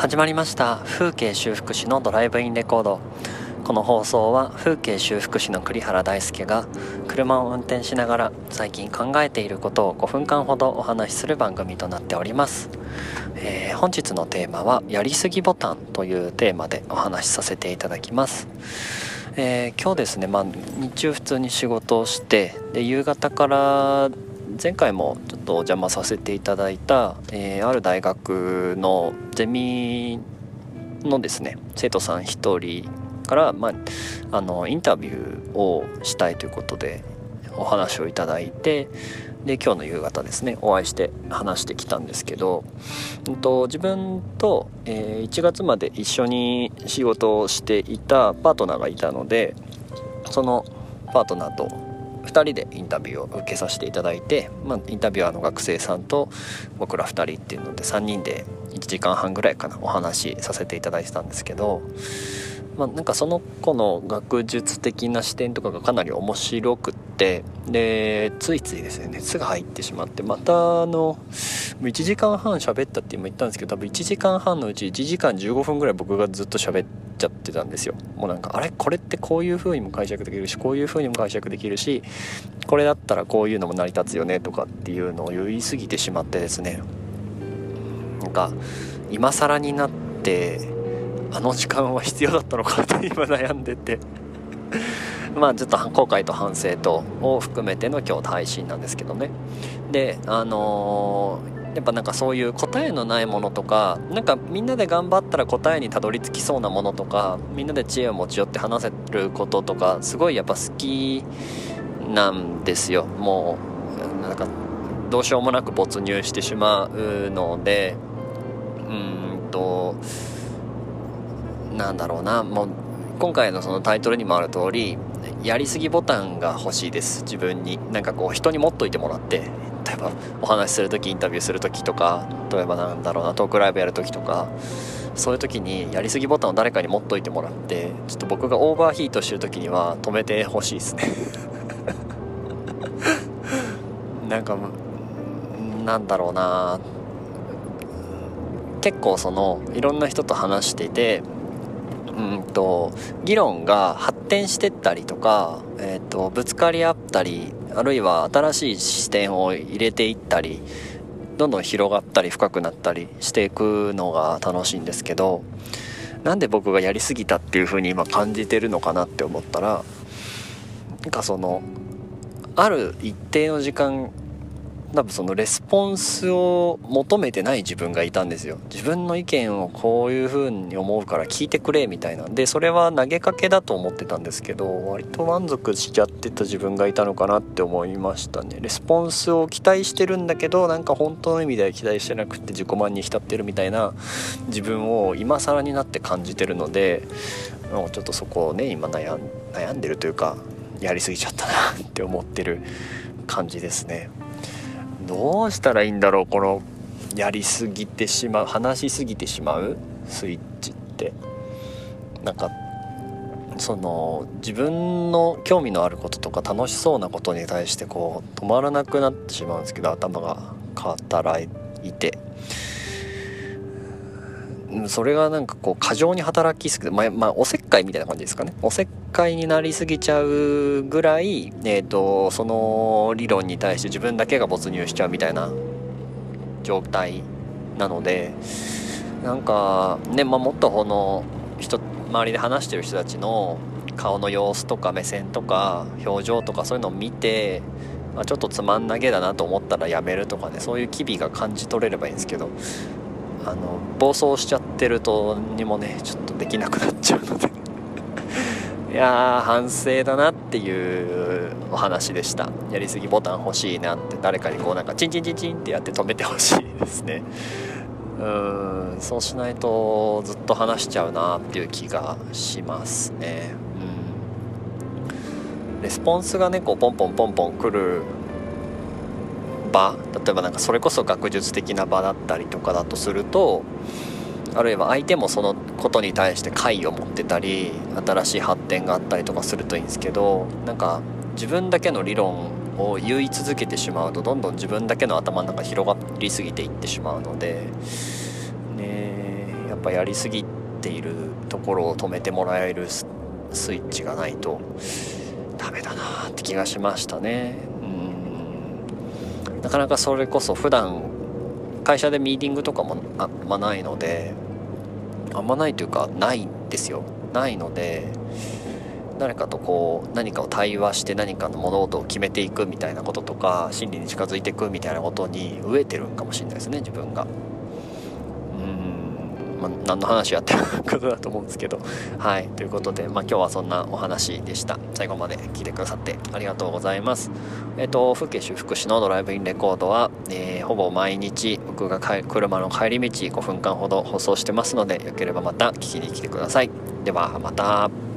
始まりました。風景修復師のドライブインレコード。この放送は風景修復師の栗原大輔が車を運転しながら最近考えていることを5分間ほどお話しする番組となっております、えー、本日のテーマはやりすぎボタンというテーマでお話しさせていただきます。えー、今日ですね、まあ、日中普通に仕事をしてで夕方から前回もちょっとお邪魔させていただいた、えー、ある大学のゼミのですね生徒さん1人から、まあ、あのインタビューをしたいということでお話をいただいてで今日の夕方ですねお会いして話してきたんですけど、うんと、自分と、えー、1月まで一緒に仕事をしていたパートナーがいたのでそのパートナーと2人でインタビューを受けさせていただいて、まあ、インタビュアーの学生さんと僕ら2人っていうので3人で1時間半ぐらいかなお話しさせていただいてたんですけど、まあ、なんかその子の学術的な視点とかがかなり面白くってでついついですね。熱が入ってしまって。またあの1時間半喋ったって今言ったんですけど多分1時間半のうち1時間15分ぐらい僕がずっと喋っちゃってたんですよ。もうなんかあれ？これってこういう風にも解釈できるしこういう風にも解釈できるしこれだったらこういうのも成り立つよねとかっていうのを言い過ぎてしまってですね。なんか今更になってあの時間は必要だったのかって今悩んでて。まあちょっと後悔と反省とを含めての今日配信なんですけどね。であのー、やっぱなんかそういう答えのないものとかなんかみんなで頑張ったら答えにたどり着きそうなものとかみんなで知恵を持ち寄って話せることとかすごいやっぱ好きなんですよ。もうなんかどうしようもなく没入してしまうのでうんとなんだろうな。もう今回のそのタイトルにもある通りやりすぎボタンが欲しいです。自分に。なんかこう人に持っといてもらって。例えばお話しする時インタビューする時とか例えばなんだろうなトークライブやる時とかそういう時にやりすぎボタンを誰かに持っといてもらってちょっと僕がオーバーヒートしてる時には止めてほしいですね。なんかなんだろうな。結構そのいろんな人と話していてうんと議論が発展してったりとか、えーと、ぶつかり合ったりあるいは新しい視点を入れていったりどんどん広がったり深くなったりしていくのが楽しいんですけどなんで僕がやりすぎたっていう風に今感じてるのかなって思ったらなんかそのある一定の時間多分そのレスポンスを求めてない自分がいたんですよ。自分の意見をこういう風に思うから聞いてくれみたいな。でそれは投げかけだと思ってたんですけど割と満足しちゃってた自分がいたのかなって思いましたね。レスポンスを期待してるんだけどなんか本当の意味では期待してなくて自己満に浸ってるみたいな自分を今更になって感じてるのでもうちょっとそこをね今悩んでるというかやりすぎちゃったなって思ってる感じですね。どうしたらいいんだろうこのやりすぎてしまう話しすぎてしまう？スイッチって。なんかその自分の興味のあることとか楽しそうなことに対してこう止まらなくなってしまうんですけど頭が働いて。それがなんかこう過剰に働きすぎて、まあ、まあ、おせっかいみたいな感じですかね。おせっかいになりすぎちゃうぐらい、えーと、その理論に対して自分だけが没入しちゃうみたいな状態なのでなんかね、まあ、もっとこの人周りで話してる人たちの顔の様子とか目線とか表情とかそういうのを見て、まあ、ちょっとつまんなげだなと思ったらやめるとかねそういう機微が感じ取れればいいんですけどあの暴走しちゃってるとにもねちょっとできなくなっちゃうので。いや反省だなっていうお話でした。やりすぎボタン欲しいなって誰かにこうなんかチンチンチンチンってやって止めてほしいですね。うーんそうしないとずっと話しちゃうなっていう気がしますね。うん。レスポンスがねこうポンポンポンポン来る場例えばなんかそれこそ学術的な場だったりとかだとするとあるいは相手もそのことに対して解を持ってたり新しい発展があったりとかするといいんですけどなんか自分だけの理論を言い続けてしまうとどんどん自分だけの頭の中広がりすぎていってしまうのでねやっぱやりすぎているところを止めてもらえるスイッチがないとダメだなって気がしましたね。なかなかそれこそ普段会社でミーティングとかもあんまないのであんまないというかないんですよないので誰かとこう何かを対話して何かの物事を決めていくみたいなこととか心理に近づいていくみたいなことに飢えてるんかもしれないですね自分が。まあ、何の話やってることだと思うんですけど。はい。ということで、まあ、今日はそんなお話でした。最後まで聞いてくださってありがとうございます。えっ、ー、と風景修復師のドライブインレコードは、えー、ほぼ毎日僕が車の帰り道5分間ほど放送してますのでよければまた聞きに来てください。ではまた。